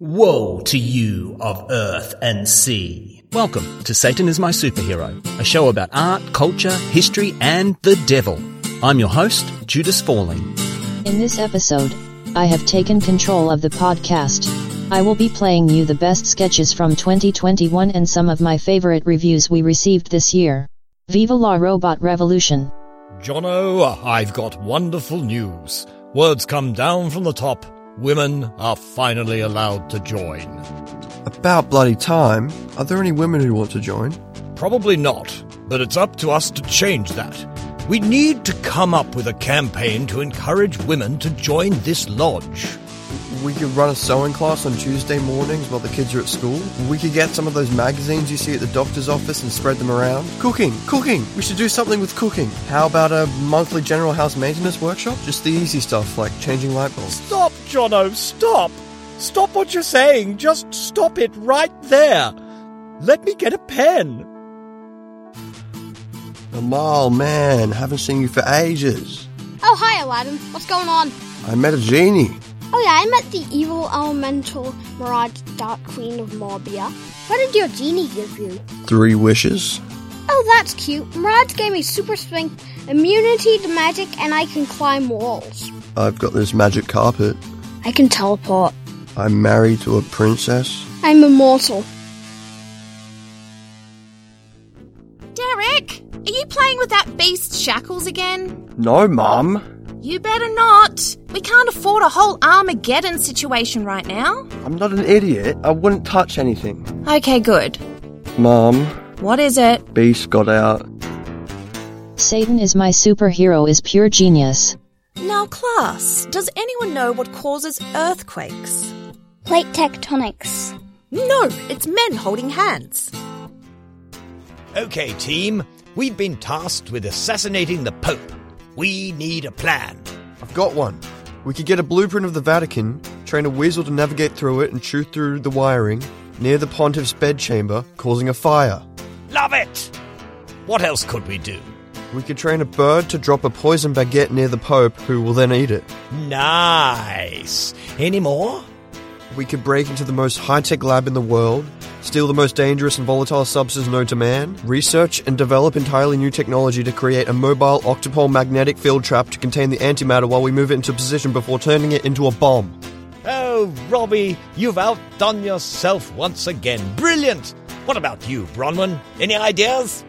Woe to you of earth and sea. Welcome to Satan is My Superhero, a show about art, culture, history, and the devil. I'm your host, Judas Fawley. In this episode, I have taken control of the podcast. I will be playing you the best sketches from 2021 and some of my favorite reviews we received this year. Viva la Robot Revolution! Jono, I've got wonderful news. Words come down from the top. Women are finally allowed to join. About bloody time. Are there any women who want to join? Probably not, but it's up to us to change that. We need to come up with a campaign to encourage women to join this lodge. We could run a sewing class on Tuesday mornings while the kids are at school. We could get some of those magazines you see at the doctor's office and spread them around. Cooking, cooking. We should do something with cooking. How about a monthly general house maintenance workshop? Just the easy stuff like changing light bulbs. Stop, Jono, stop! Stop what you're saying. Just stop it right there. Let me get a pen. Amal, man, haven't seen you for ages. Oh, hi, Aladdin. What's going on? I met a genie. Oh, yeah, I met the evil elemental Mirage Dark Queen of Morbia. What did your genie give you? Three wishes. Oh, that's cute. Mirage gave me super strength, immunity to magic, and I can climb walls. I've got this magic carpet. I can teleport. I'm married to a princess. I'm immortal. Derek, are you playing with that beast Shackles again? No, Mum. You better not. We can't afford a whole Armageddon situation right now. I'm not an idiot. I wouldn't touch anything. Okay, good. Mom, What is it? Beast got out. Satan is my superhero is pure genius. Now, class, does anyone know what causes earthquakes? Plate tectonics. No, it's men holding hands. Okay, team. We've been tasked with assassinating the Pope. We need a plan. I've got one. We could get a blueprint of the Vatican, train a weasel to navigate through it and chew through the wiring near the pontiff's bedchamber, causing a fire. Love it! What else could we do? We could train a bird to drop a poison baguette near the Pope, who will then eat it. Nice. Any more? We could break into the most high tech lab in the world, steal the most dangerous and volatile substance known to man, research and develop entirely new technology to create a mobile octopole magnetic field trap to contain the antimatter while we move it into position before turning it into a bomb. Oh, Robbie, you've outdone yourself once again. Brilliant! What about you, Bronwyn? Any ideas?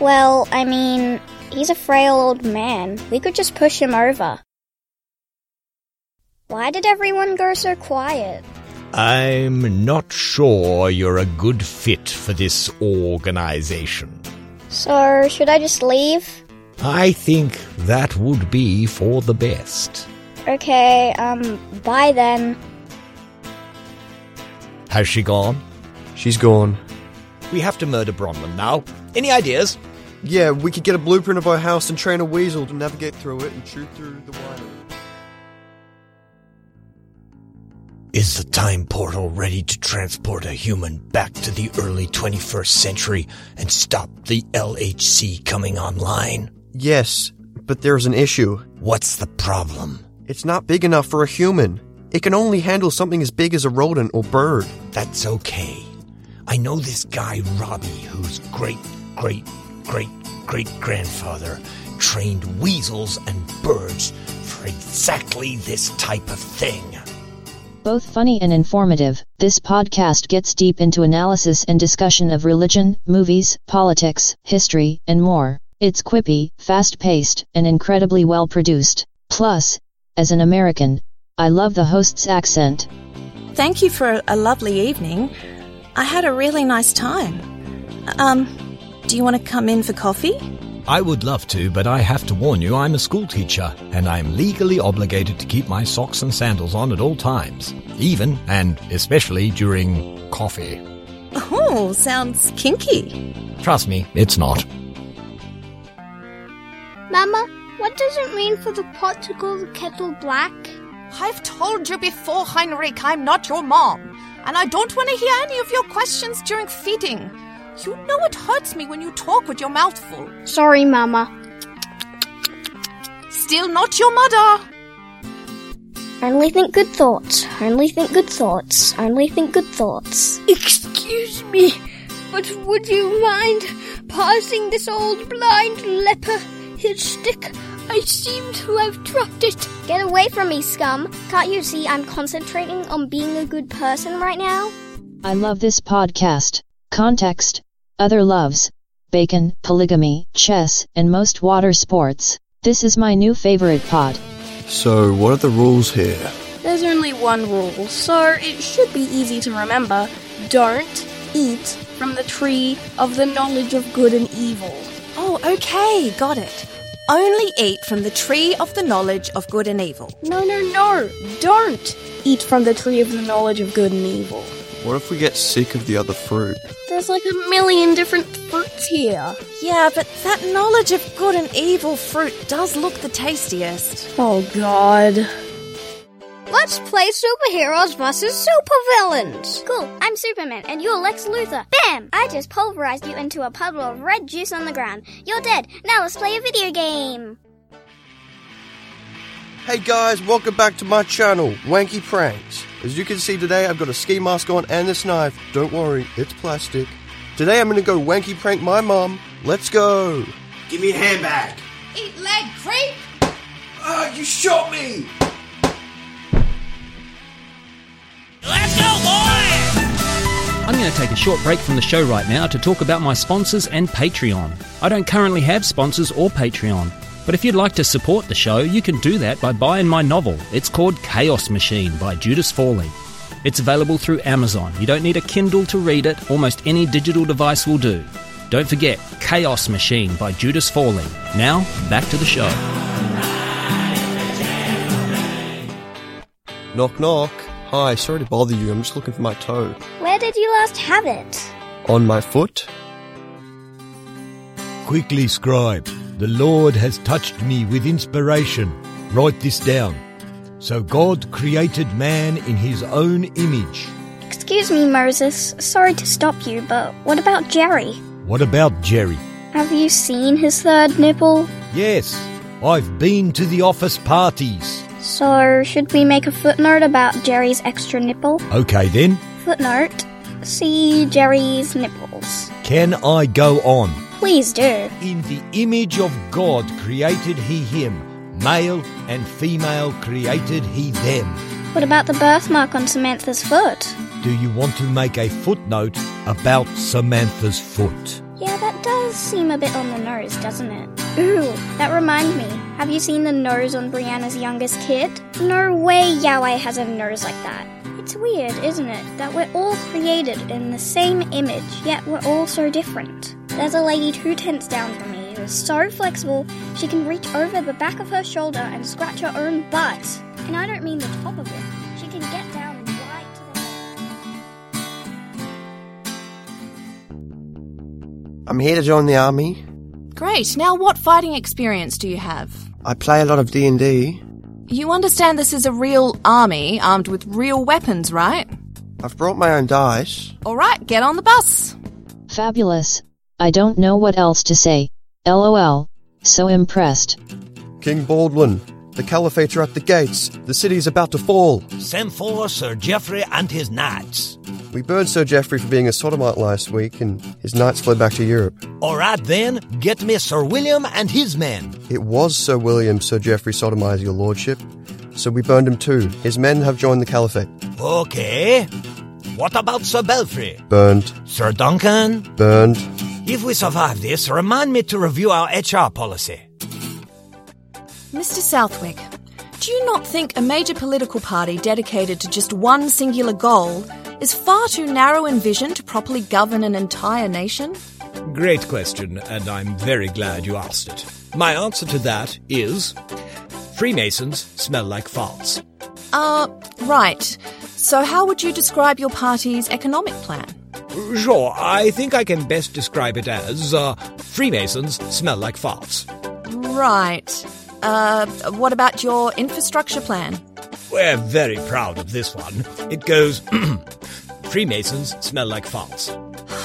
Well, I mean, he's a frail old man. We could just push him over. Why did everyone go so quiet? I'm not sure you're a good fit for this organization. So, should I just leave? I think that would be for the best. Okay, um, bye then. Has she gone? She's gone. We have to murder Bronwyn now. Any ideas? Yeah, we could get a blueprint of our house and train a weasel to navigate through it and chew through the wiring. Is the time portal ready to transport a human back to the early 21st century and stop the LHC coming online? Yes, but there's an issue. What's the problem? It's not big enough for a human. It can only handle something as big as a rodent or bird. That's okay. I know this guy Robbie whose great, great, great, great grandfather trained weasels and birds for exactly this type of thing. Both funny and informative, this podcast gets deep into analysis and discussion of religion, movies, politics, history, and more. It's quippy, fast paced, and incredibly well produced. Plus, as an American, I love the host's accent. Thank you for a lovely evening. I had a really nice time. Um, do you want to come in for coffee? I would love to, but I have to warn you I'm a school teacher, and I'm legally obligated to keep my socks and sandals on at all times, even and especially during coffee. Oh, sounds kinky. Trust me, it's not. Mama, what does it mean for the pot to go the kettle black? I've told you before, Heinrich, I'm not your mom. And I don't want to hear any of your questions during feeding. You know it hurts me when you talk with your mouth full. Sorry, Mama. Still not your mother. Only think good thoughts. Only think good thoughts. Only think good thoughts. Excuse me, but would you mind passing this old blind leper his stick? I seem to have dropped it. Get away from me, scum. Can't you see I'm concentrating on being a good person right now? I love this podcast. Context, other loves, bacon, polygamy, chess, and most water sports. This is my new favorite pod. So, what are the rules here? There's only one rule, so it should be easy to remember. Don't eat from the tree of the knowledge of good and evil. Oh, okay, got it. Only eat from the tree of the knowledge of good and evil. No, no, no. Don't eat from the tree of the knowledge of good and evil. What if we get sick of the other fruit? There's like a million different fruits here. Yeah, but that knowledge of good and evil fruit does look the tastiest. Oh, God. Let's play superheroes versus supervillains. Cool, I'm Superman and you're Lex Luthor. Bam! I just pulverized you into a puddle of red juice on the ground. You're dead. Now let's play a video game. Hey guys, welcome back to my channel, Wanky Pranks. As you can see today, I've got a ski mask on and this knife. Don't worry, it's plastic. Today I'm gonna go wanky prank my mom. Let's go! Give me a hand back. Eat leg, creep! Ah, you shot me! Let's go, boys! I'm going to take a short break from the show right now to talk about my sponsors and Patreon. I don't currently have sponsors or Patreon, but if you'd like to support the show, you can do that by buying my novel. It's called Chaos Machine by Judas Fawley. It's available through Amazon. You don't need a Kindle to read it, almost any digital device will do. Don't forget Chaos Machine by Judas Fawley. Now, back to the show. Knock knock. Hi, sorry to bother you, I'm just looking for my toe. Where did you last have it? On my foot? Quickly, scribe. The Lord has touched me with inspiration. Write this down. So God created man in his own image. Excuse me, Moses. Sorry to stop you, but what about Jerry? What about Jerry? Have you seen his third nipple? Yes, I've been to the office parties. So, should we make a footnote about Jerry's extra nipple? Okay then, Footnote See Jerry's nipples. can I go on? Please do. In the image of God created he him. Male and female created he them. What about the birthmark on Samantha's foot? Do you want to make a footnote about Samantha's foot? Yeah, that does seem a bit on the nose, doesn't it? Ooh, that reminds me. Have you seen the nose on Brianna's youngest kid? No way Yahweh has a nose like that. It's weird, isn't it, that we're all created in the same image, yet we're all so different. There's a lady two tents down from me who is so flexible she can reach over the back of her shoulder and scratch her own butt. And I don't mean the top of it. She can get down right to the I'm here to join the army. Great. Now, what fighting experience do you have? I play a lot of D&D. You understand this is a real army armed with real weapons, right? I've brought my own dice. All right, get on the bus. Fabulous. I don't know what else to say. LOL. So impressed. King Baldwin, the Caliphates are at the gates. The city is about to fall. Send for Sir Geoffrey and his knights. We burned Sir Geoffrey for being a sodomite last week, and his knights fled back to Europe. Alright then, get me Sir William and his men. It was Sir William Sir Geoffrey sodomized your lordship, so we burned him too. His men have joined the Caliphate. Okay. What about Sir Belfry? Burned, Sir Duncan? burned. If we survive this, remind me to review our HR policy. Mr. Southwick, do you not think a major political party dedicated to just one singular goal is far too narrow in vision to properly govern an entire nation? Great question, and I'm very glad you asked it. My answer to that is Freemasons smell like farts. Uh, right. So, how would you describe your party's economic plan? Sure, I think I can best describe it as uh, Freemasons smell like farts. Right. Uh, what about your infrastructure plan? We're very proud of this one. It goes Freemasons smell like farts.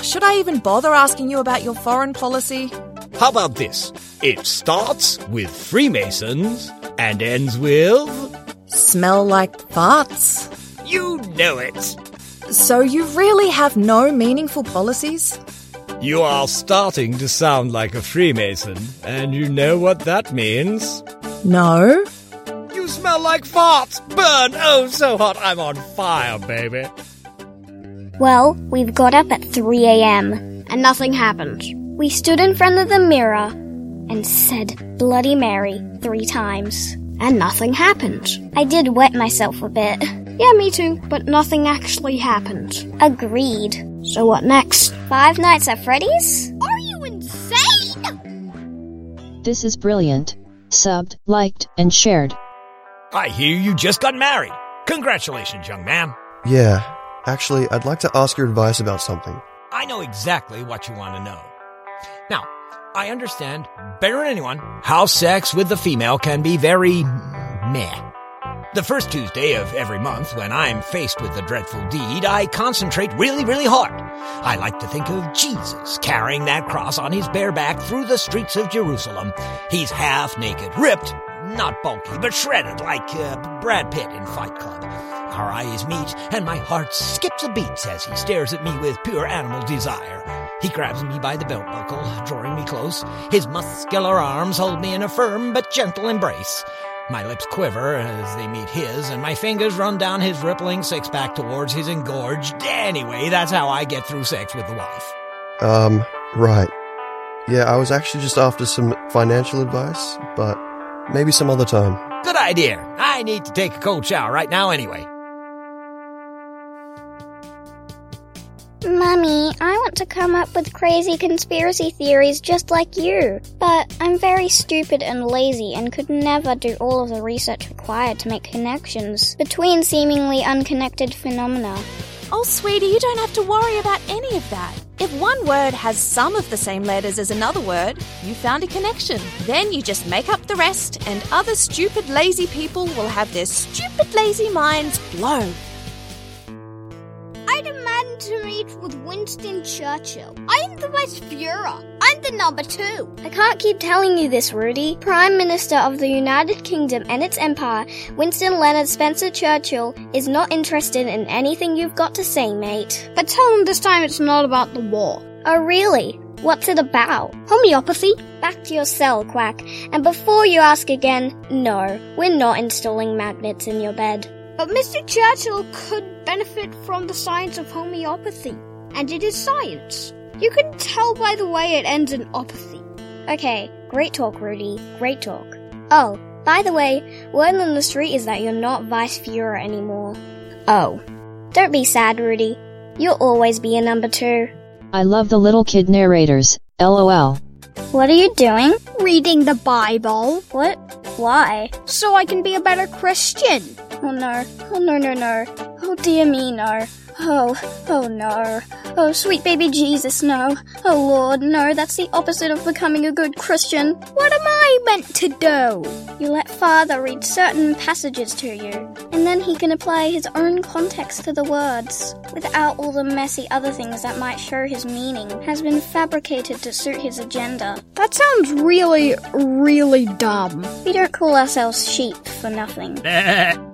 Should I even bother asking you about your foreign policy? How about this? It starts with Freemasons and ends with Smell like farts? You know it. So you really have no meaningful policies? You are starting to sound like a Freemason, and you know what that means. No. You smell like farts! Burn! Oh, so hot I'm on fire, baby. Well, we've got up at 3 a.m. And nothing happened. We stood in front of the mirror and said Bloody Mary three times. And nothing happened. I did wet myself a bit. Yeah, me too, but nothing actually happened. Agreed. So what next? Five Nights at Freddy's? Are you insane? This is brilliant. Subbed, liked, and shared. I hear you just got married. Congratulations, young man. Yeah, actually, I'd like to ask your advice about something. I know exactly what you want to know. Now, I understand better than anyone how sex with the female can be very meh. The first Tuesday of every month, when I'm faced with the dreadful deed, I concentrate really, really hard. I like to think of Jesus carrying that cross on his bare back through the streets of Jerusalem. He's half naked, ripped, not bulky, but shredded like uh, Brad Pitt in Fight Club. Our eyes meet, and my heart skips a beat as he stares at me with pure animal desire. He grabs me by the belt buckle, drawing me close. His muscular arms hold me in a firm but gentle embrace. My lips quiver as they meet his, and my fingers run down his rippling six pack towards his engorged. Anyway, that's how I get through sex with the wife. Um, right. Yeah, I was actually just after some financial advice, but maybe some other time. Good idea. I need to take a cold shower right now anyway. Mummy, I want to come up with crazy conspiracy theories just like you. But I'm very stupid and lazy and could never do all of the research required to make connections between seemingly unconnected phenomena. Oh, sweetie, you don't have to worry about any of that. If one word has some of the same letters as another word, you found a connection. Then you just make up the rest, and other stupid, lazy people will have their stupid, lazy minds blown. Winston Churchill. I am the Vice Führer. I'm the number two. I can't keep telling you this, Rudy. Prime Minister of the United Kingdom and its empire, Winston Leonard Spencer Churchill, is not interested in anything you've got to say, mate. But tell him this time it's not about the war. Oh, really? What's it about? Homeopathy? Back to your cell, Quack. And before you ask again, no, we're not installing magnets in your bed. But Mr. Churchill could benefit from the science of homeopathy. And it is science. You can tell by the way it ends in opathy. Okay, great talk, Rudy. Great talk. Oh, by the way, word on the street is that you're not Vice Führer anymore. Oh. Don't be sad, Rudy. You'll always be a number two. I love the little kid narrators. LOL. What are you doing? Reading the Bible. What? Why? So I can be a better Christian. Oh no. Oh no, no, no. Dear me, no. Oh, oh no. Oh, sweet baby Jesus, no. Oh Lord, no, that's the opposite of becoming a good Christian. What am I meant to do? You let Father read certain passages to you, and then he can apply his own context to the words, without all the messy other things that might show his meaning has been fabricated to suit his agenda. That sounds really, really dumb. We don't call ourselves sheep for nothing.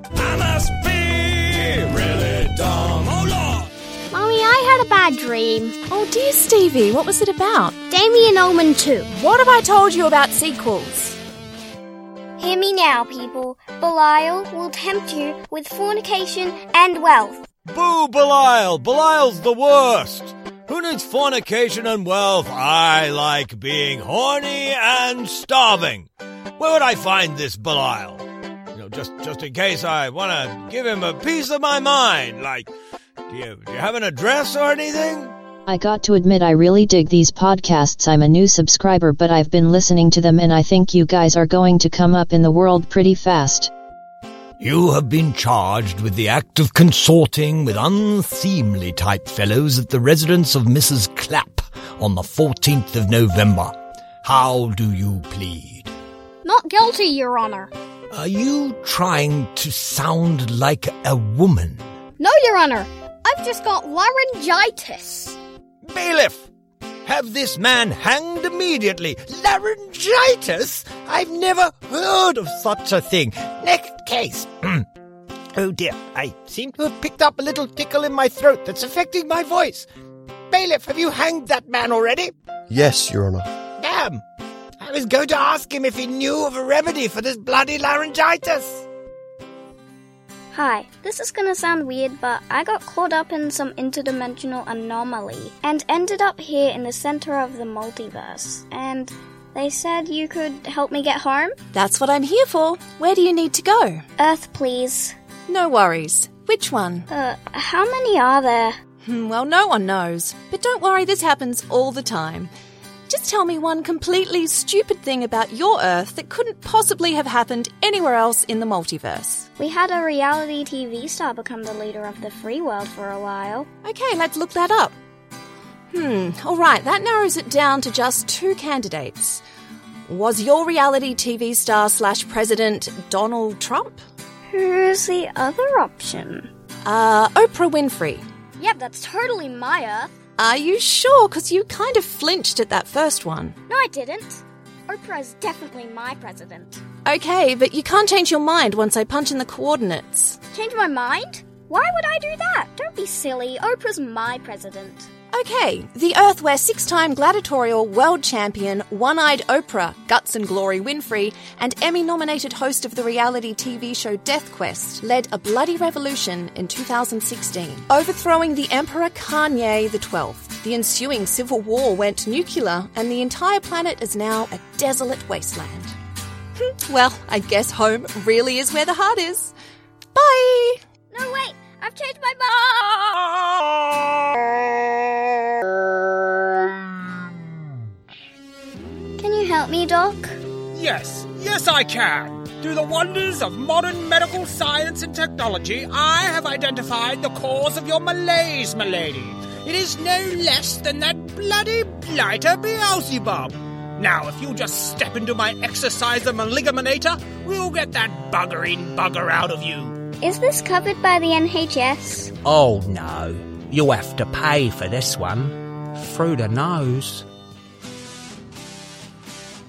I had a bad dream. Oh, dear Stevie, what was it about? Damien Omen 2. What have I told you about sequels? Hear me now, people. Belial will tempt you with fornication and wealth. Boo, Belial! Belial's the worst! Who needs fornication and wealth? I like being horny and starving. Where would I find this Belial? You know, just just in case I want to give him a piece of my mind. Like, do you, do you have an address or anything? I got to admit I really dig these podcasts. I'm a new subscriber, but I've been listening to them and I think you guys are going to come up in the world pretty fast. You have been charged with the act of consorting with unseemly type fellows at the residence of Mrs. Clapp on the 14th of November. How do you plead? Not guilty, Your Honor. Are you trying to sound like a woman? No, Your Honor. I've just got laryngitis. Bailiff! Have this man hanged immediately. Laryngitis? I've never heard of such a thing. Next case. oh dear, I seem to have picked up a little tickle in my throat that's affecting my voice. Bailiff, have you hanged that man already? Yes, Your Honor. Damn! I was going to ask him if he knew of a remedy for this bloody laryngitis. Hi, this is gonna sound weird, but I got caught up in some interdimensional anomaly and ended up here in the center of the multiverse. And they said you could help me get home? That's what I'm here for. Where do you need to go? Earth, please. No worries. Which one? Uh, how many are there? Hmm, Well, no one knows. But don't worry, this happens all the time. Just tell me one completely stupid thing about your Earth that couldn't possibly have happened anywhere else in the multiverse. We had a reality TV star become the leader of the free world for a while. Okay, let's look that up. Hmm, alright, that narrows it down to just two candidates. Was your reality TV star slash president Donald Trump? Who's the other option? Uh, Oprah Winfrey. Yep, that's totally my Earth. Are you sure? Because you kind of flinched at that first one. No, I didn't. Oprah is definitely my president. Okay, but you can't change your mind once I punch in the coordinates. Change my mind? Why would I do that? Don't be silly. Oprah's my president. Okay, the Earth where six time gladiatorial world champion, one eyed Oprah, Guts and Glory Winfrey, and Emmy nominated host of the reality TV show Death Quest led a bloody revolution in 2016, overthrowing the Emperor Kanye XII. The ensuing civil war went nuclear, and the entire planet is now a desolate wasteland. well, I guess home really is where the heart is. Bye! No, wait. I've changed my mind. Can you help me, Doc? Yes, yes, I can. Through the wonders of modern medical science and technology, I have identified the cause of your malaise, milady. It is no less than that bloody blighter Beelzebub. Now, if you'll just step into my exerciser maligaminator, we'll get that buggering bugger out of you. Is this covered by the NHS? Oh no, you'll have to pay for this one. Through the nose.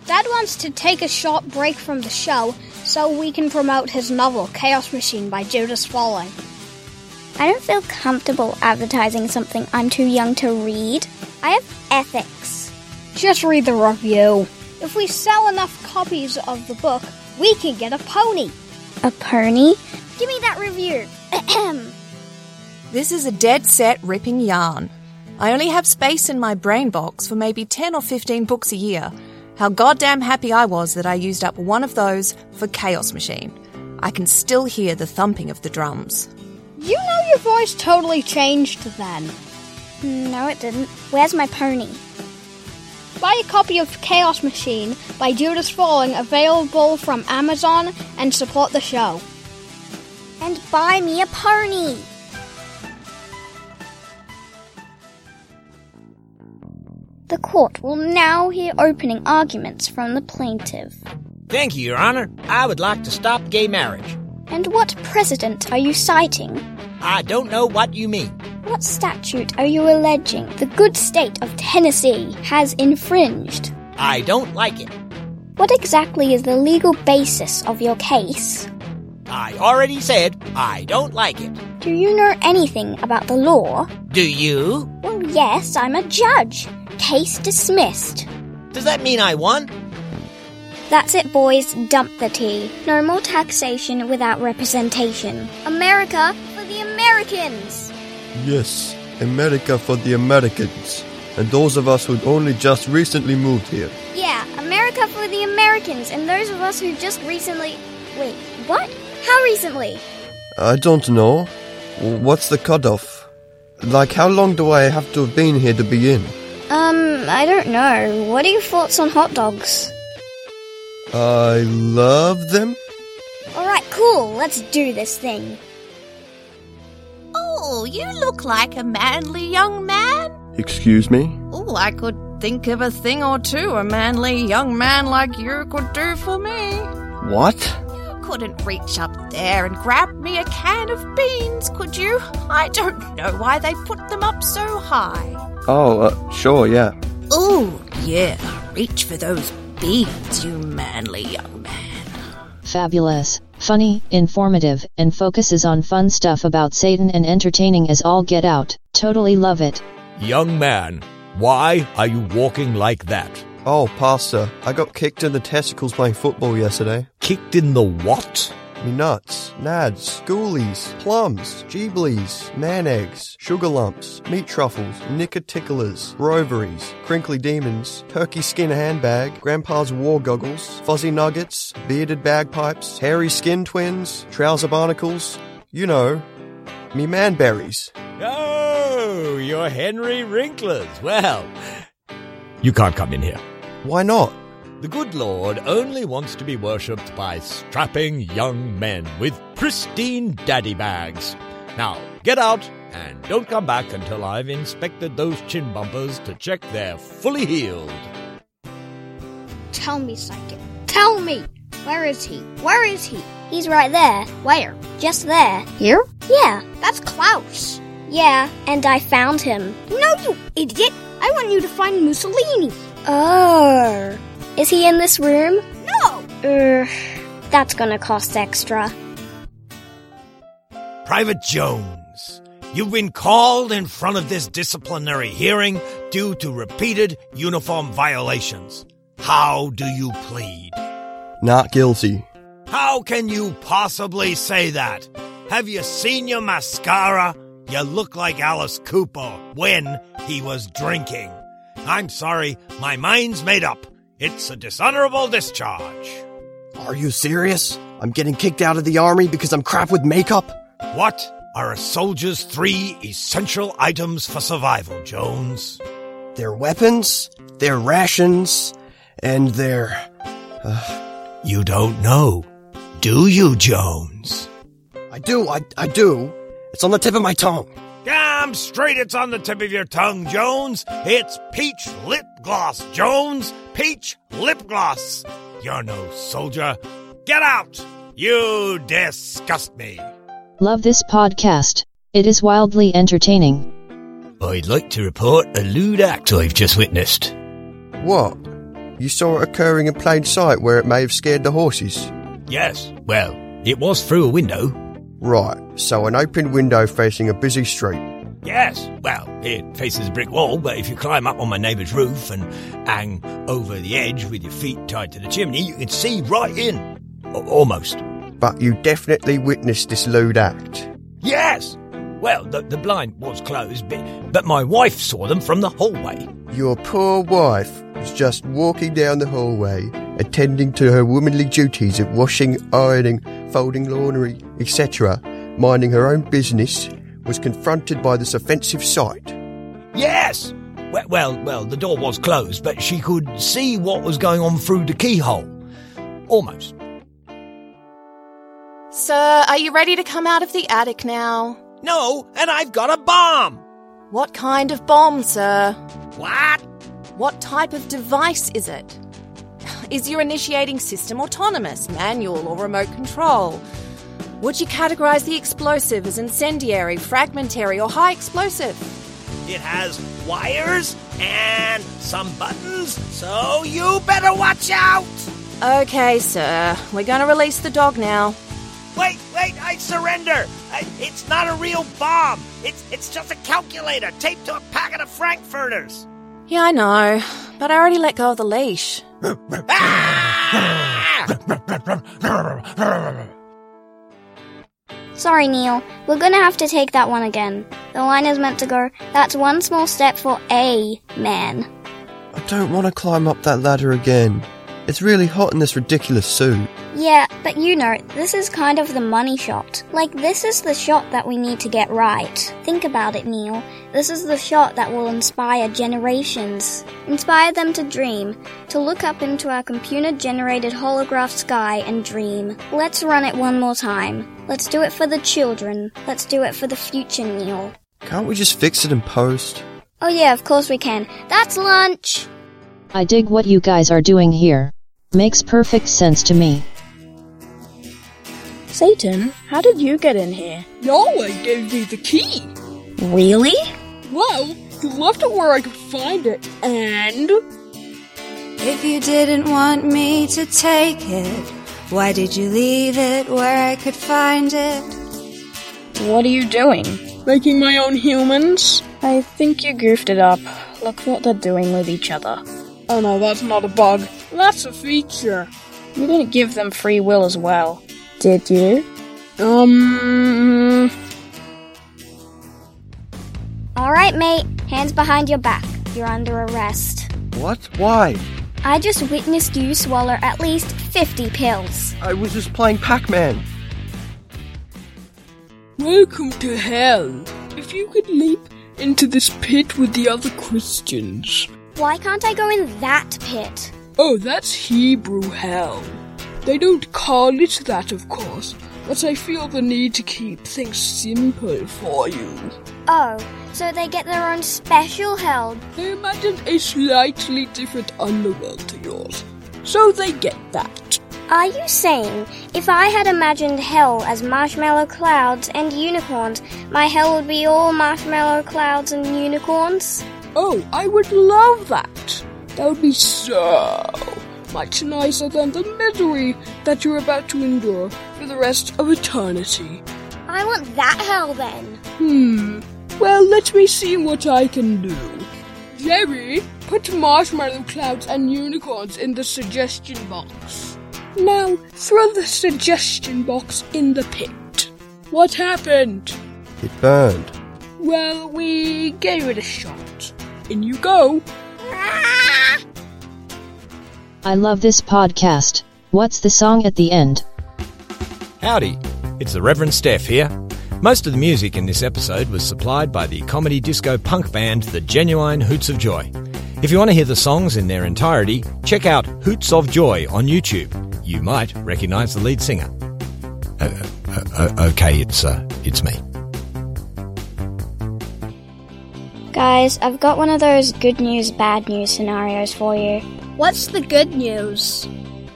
Dad wants to take a short break from the show so we can promote his novel Chaos Machine by Judas Fawley. I don't feel comfortable advertising something I'm too young to read. I have ethics. Just read the review. If we sell enough copies of the book, we can get a pony. A pony? Give me that review. This is a dead set ripping yarn. I only have space in my brain box for maybe 10 or 15 books a year. How goddamn happy I was that I used up one of those for Chaos Machine. I can still hear the thumping of the drums. You know your voice totally changed then. No, it didn't. Where's my pony? Buy a copy of Chaos Machine by Judas Fawley available from Amazon and support the show. And buy me a pony. The court will now hear opening arguments from the plaintiff. Thank you, Your Honor. I would like to stop gay marriage. And what precedent are you citing? I don't know what you mean. What statute are you alleging the good state of Tennessee has infringed? I don't like it. What exactly is the legal basis of your case? I already said I don't like it. Do you know anything about the law? Do you? Well, yes, I'm a judge. Case dismissed. Does that mean I won? That's it, boys. Dump the tea. No more taxation without representation. America for the Americans! Yes, America for the Americans. And those of us who only just recently moved here. Yeah, America for the Americans and those of us who just recently. Wait, what? How recently? I don't know. What's the cutoff? Like, how long do I have to have been here to begin? Um, I don't know. What are your thoughts on hot dogs? I love them. Alright, cool. Let's do this thing. Oh, you look like a manly young man. Excuse me? Oh, I could think of a thing or two a manly young man like you could do for me. What? You couldn't reach up there and grab me a can of beans, could you? I don't know why they put them up so high. Oh, uh, sure, yeah. Oh, yeah. Reach for those beans, you manly young man. Fabulous, funny, informative, and focuses on fun stuff about Satan and entertaining as all get out. Totally love it. Young man, why are you walking like that? Oh, Pastor, I got kicked in the testicles playing football yesterday. Kicked in the what? Me nuts, nads, schoolies, plums, geeblies, man eggs, sugar lumps, meat truffles, nicoticilas, roveries, crinkly demons, turkey skin handbag, grandpa's war goggles, fuzzy nuggets, bearded bagpipes, hairy skin twins, trouser barnacles, you know, me manberries. Oh, you're Henry Wrinklers. Well, you can't come in here. Why not? The good Lord only wants to be worshipped by strapping young men with pristine daddy bags. Now, get out and don't come back until I've inspected those chin bumpers to check they're fully healed. Tell me, psychic. Tell me! Where is he? Where is he? He's right there. Where? Just there. Here? Yeah, that's Klaus. Yeah, and I found him. No, you idiot! I want you to find Mussolini. Oh. Is he in this room? No! Er, that's gonna cost extra. Private Jones, you've been called in front of this disciplinary hearing due to repeated uniform violations. How do you plead? Not guilty. How can you possibly say that? Have you seen your mascara? You look like Alice Cooper when he was drinking. I'm sorry, my mind's made up. It's a dishonorable discharge. Are you serious? I'm getting kicked out of the army because I'm crap with makeup? What are a soldier's three essential items for survival, Jones? Their weapons, their rations, and their. Uh... You don't know, do you, Jones? I do, I, I do. It's on the tip of my tongue. Damn straight it's on the tip of your tongue, Jones. It's peach lip gloss, Jones. Peach lip gloss. You're no soldier. Get out! You disgust me. Love this podcast. It is wildly entertaining. I'd like to report a lewd act I've just witnessed. What? You saw it occurring in plain sight where it may have scared the horses? Yes, well, it was through a window. Right, so an open window facing a busy street. Yes, well, it faces a brick wall, but if you climb up on my neighbour's roof and hang over the edge with your feet tied to the chimney, you can see right in. O- almost. But you definitely witnessed this lewd act. Yes! Well, the, the blind was closed, but, but my wife saw them from the hallway. Your poor wife was just walking down the hallway, attending to her womanly duties of washing, ironing, folding laundry, etc., minding her own business, was confronted by this offensive sight. Yes! Well, well, well, the door was closed, but she could see what was going on through the keyhole. Almost. Sir, are you ready to come out of the attic now? No, and I've got a bomb! What kind of bomb, sir? What? What type of device is it? Is your initiating system autonomous, manual, or remote control? Would you categorize the explosive as incendiary, fragmentary, or high explosive? It has wires and some buttons, so you better watch out! Okay, sir. We're gonna release the dog now. Wait, wait, I surrender! I, it's not a real bomb! It's, it's just a calculator taped to a packet of Frankfurters! Yeah, I know, but I already let go of the leash. Ah! Sorry, Neil. We're gonna have to take that one again. The line is meant to go, that's one small step for a man. I don't want to climb up that ladder again. It's really hot in this ridiculous suit. Yeah, but you know, this is kind of the money shot. Like, this is the shot that we need to get right. Think about it, Neil. This is the shot that will inspire generations. Inspire them to dream, to look up into our computer generated holograph sky and dream. Let's run it one more time. Let's do it for the children. Let's do it for the future, Neil. Can't we just fix it in post? Oh, yeah, of course we can. That's lunch! I dig what you guys are doing here. Makes perfect sense to me. Satan, how did you get in here? Yahweh gave me the key. Really? Well, You left it where I could find it, and. If you didn't want me to take it, why did you leave it where I could find it? What are you doing? Making my own humans? I think you goofed it up. Look what they're doing with each other. Oh no, that's not a bug. That's a feature. You didn't give them free will as well, did you? Um. Alright, mate. Hands behind your back. You're under arrest. What? Why? I just witnessed you swallow at least 50 pills. I was just playing Pac Man. Welcome to hell. If you could leap into this pit with the other Christians. Why can't I go in that pit? Oh, that's Hebrew hell. They don't call it that, of course, but I feel the need to keep things simple for you. Oh, so they get their own special hell. They imagined a slightly different underworld to yours, so they get that. Are you saying if I had imagined hell as marshmallow clouds and unicorns, my hell would be all marshmallow clouds and unicorns? Oh, I would love that. That would be so much nicer than the misery that you're about to endure for the rest of eternity. I want that hell then. Hmm. Well, let me see what I can do. Jerry, put marshmallow clouds and unicorns in the suggestion box. Now, throw the suggestion box in the pit. What happened? It burned. Well, we gave it a shot. In you go. I love this podcast. What's the song at the end? Howdy, it's the Reverend Steph here. Most of the music in this episode was supplied by the comedy disco punk band The Genuine Hoots of Joy. If you want to hear the songs in their entirety, check out Hoots of Joy on YouTube. You might recognize the lead singer. Uh, uh, uh, okay, it's uh, it's me. Guys, I've got one of those good news, bad news scenarios for you. What's the good news?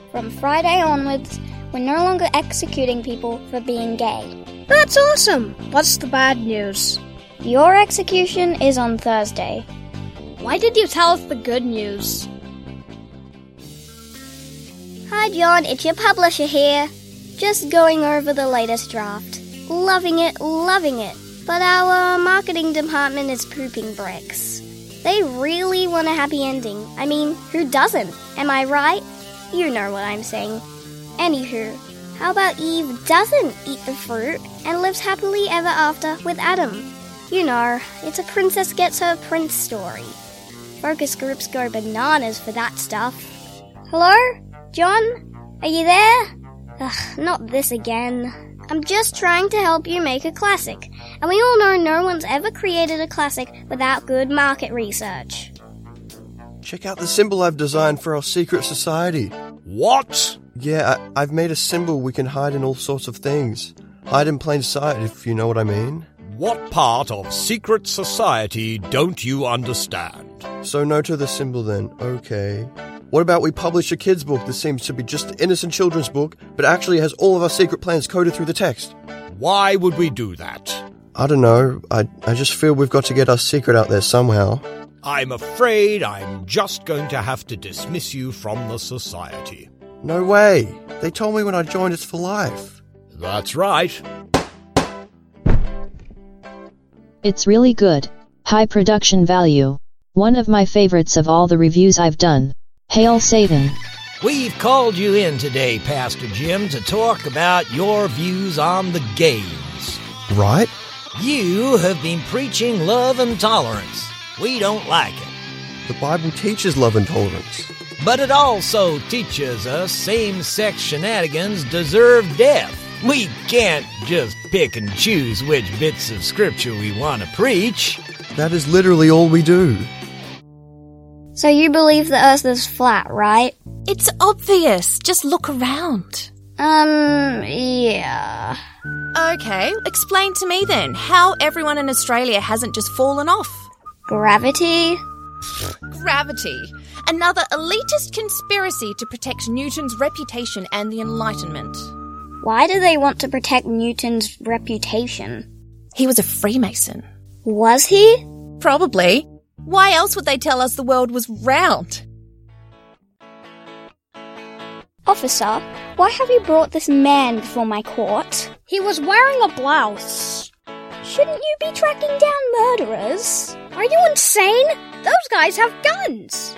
From Friday onwards, we're no longer executing people for being gay. That's awesome. What's the bad news? Your execution is on Thursday. Why did you tell us the good news? Hi, John, it's your publisher here. Just going over the latest draft. Loving it, loving it. But our marketing department is pooping bricks. They really want a happy ending. I mean, who doesn't? Am I right? You know what I'm saying. Anywho, how about Eve doesn't eat the fruit and lives happily ever after with Adam? You know, it's a princess gets her prince story. Focus groups go bananas for that stuff. Hello? John? Are you there? Ugh, not this again. I'm just trying to help you make a classic, and we all know no one's ever created a classic without good market research. Check out the symbol I've designed for our secret society. What? Yeah, I, I've made a symbol we can hide in all sorts of things. Hide in plain sight, if you know what I mean. What part of secret society don't you understand? So, no to the symbol then. Okay. What about we publish a kid's book that seems to be just an innocent children's book, but actually has all of our secret plans coded through the text? Why would we do that? I don't know. I, I just feel we've got to get our secret out there somehow. I'm afraid I'm just going to have to dismiss you from the society. No way. They told me when I joined it's for life. That's right. It's really good. High production value. One of my favorites of all the reviews I've done. Hail Satan. We've called you in today, Pastor Jim, to talk about your views on the gays. Right? You have been preaching love and tolerance. We don't like it. The Bible teaches love and tolerance. But it also teaches us same sex shenanigans deserve death. We can't just pick and choose which bits of scripture we want to preach. That is literally all we do. So you believe the earth is flat, right? It's obvious. Just look around. Um, yeah. Okay, explain to me then how everyone in Australia hasn't just fallen off. Gravity? Gravity. Another elitist conspiracy to protect Newton's reputation and the Enlightenment. Why do they want to protect Newton's reputation? He was a Freemason. Was he? Probably. Why else would they tell us the world was round? Officer, why have you brought this man before my court? He was wearing a blouse. Shouldn't you be tracking down murderers? Are you insane? Those guys have guns.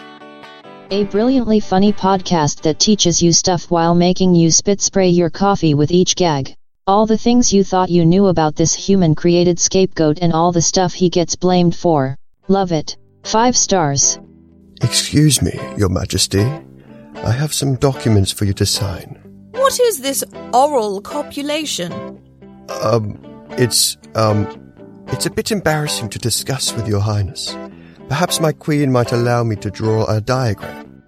A brilliantly funny podcast that teaches you stuff while making you spit spray your coffee with each gag. All the things you thought you knew about this human created scapegoat and all the stuff he gets blamed for. Love it. 5 stars. Excuse me, Your Majesty. I have some documents for you to sign. What is this oral copulation? Um, it's, um, it's a bit embarrassing to discuss with Your Highness. Perhaps my queen might allow me to draw a diagram.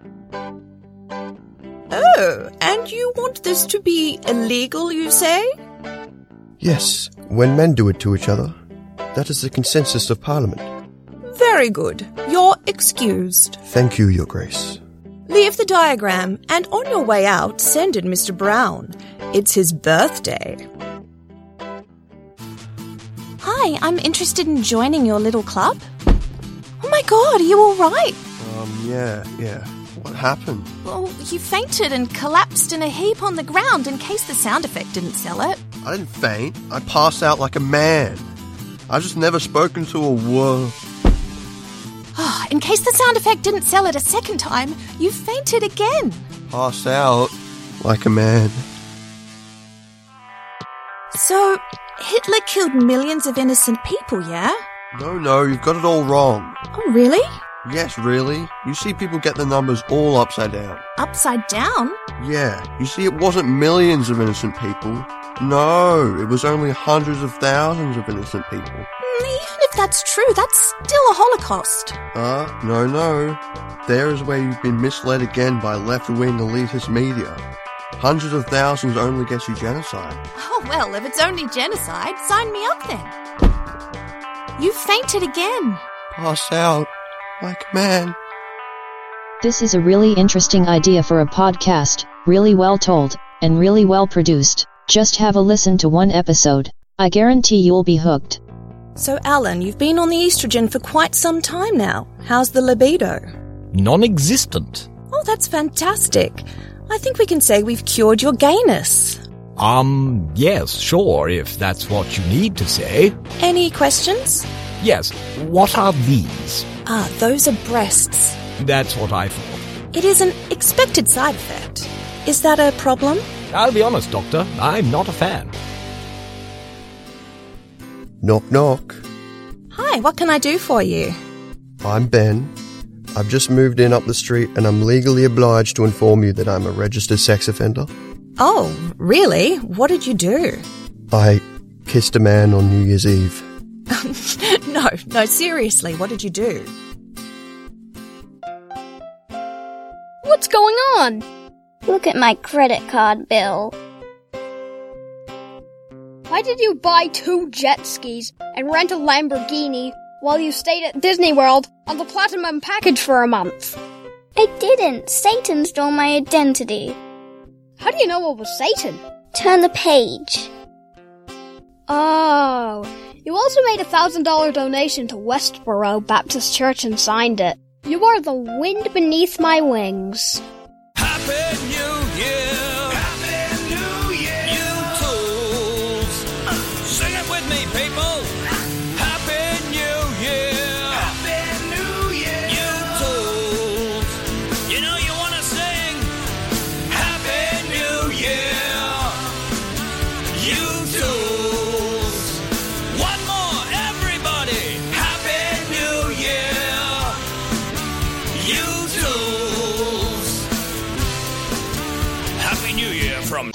Oh, and you want this to be illegal, you say? Yes, when men do it to each other. That is the consensus of Parliament. Very good. You're excused. Thank you, Your Grace. Leave the diagram, and on your way out, send it Mr. Brown. It's his birthday. Hi, I'm interested in joining your little club. Oh my god, are you alright? Um, yeah, yeah. What happened? Well, you fainted and collapsed in a heap on the ground in case the sound effect didn't sell it. I didn't faint. I passed out like a man. I've just never spoken to a word. In case the sound effect didn't sell it a second time, you fainted again. Pass out like a man. So, Hitler killed millions of innocent people, yeah? No, no, you've got it all wrong. Oh, really? Yes, really. You see people get the numbers all upside down. Upside down? Yeah, you see, it wasn't millions of innocent people. No, it was only hundreds of thousands of innocent people. Even if that's true, that's still a Holocaust. Ah, uh, no, no. There is where you've been misled again by left wing elitist media. Hundreds of thousands only gets you genocide. Oh, well, if it's only genocide, sign me up then. You fainted again. Pass out like a man. This is a really interesting idea for a podcast, really well told, and really well produced. Just have a listen to one episode. I guarantee you'll be hooked. So, Alan, you've been on the estrogen for quite some time now. How's the libido? Non existent. Oh, that's fantastic. I think we can say we've cured your gayness. Um, yes, sure, if that's what you need to say. Any questions? Yes, what are these? Ah, those are breasts. That's what I thought. It is an expected side effect. Is that a problem? I'll be honest, Doctor, I'm not a fan. Knock, knock. Hi, what can I do for you? I'm Ben. I've just moved in up the street and I'm legally obliged to inform you that I'm a registered sex offender. Oh, really? What did you do? I kissed a man on New Year's Eve. no, no, seriously, what did you do? What's going on? Look at my credit card bill. Why did you buy two jet skis and rent a Lamborghini while you stayed at Disney World on the Platinum package for a month? I didn't. Satan stole my identity. How do you know it was Satan? Turn the page. Oh, you also made a thousand dollar donation to Westboro Baptist Church and signed it. You are the wind beneath my wings. Happy New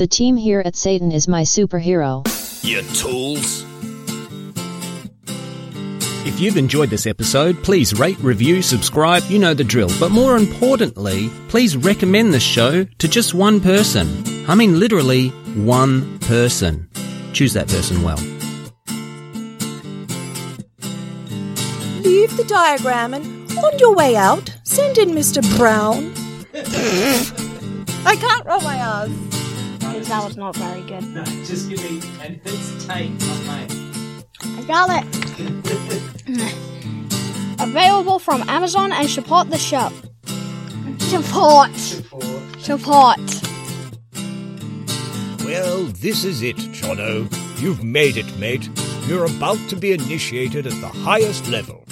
The team here at Satan is my superhero. you tools! If you've enjoyed this episode, please rate, review, subscribe, you know the drill. But more importantly, please recommend this show to just one person. I mean literally one person. Choose that person well. Leave the diagram and on your way out, send in Mr. Brown. I can't roll my R's. That was not very good. No, just give me and it's tight, not mine. I got it. Available from Amazon and support the show. Support. Support. Well, this is it, Jono. You've made it, mate. You're about to be initiated at the highest level.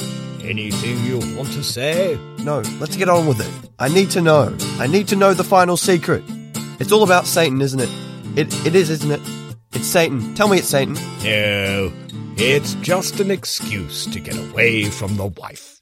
Anything you want to say? No, let's get on with it. I need to know. I need to know the final secret. It's all about Satan, isn't it? It it is, isn't it? It's Satan. Tell me it's Satan. No, it's just an excuse to get away from the wife.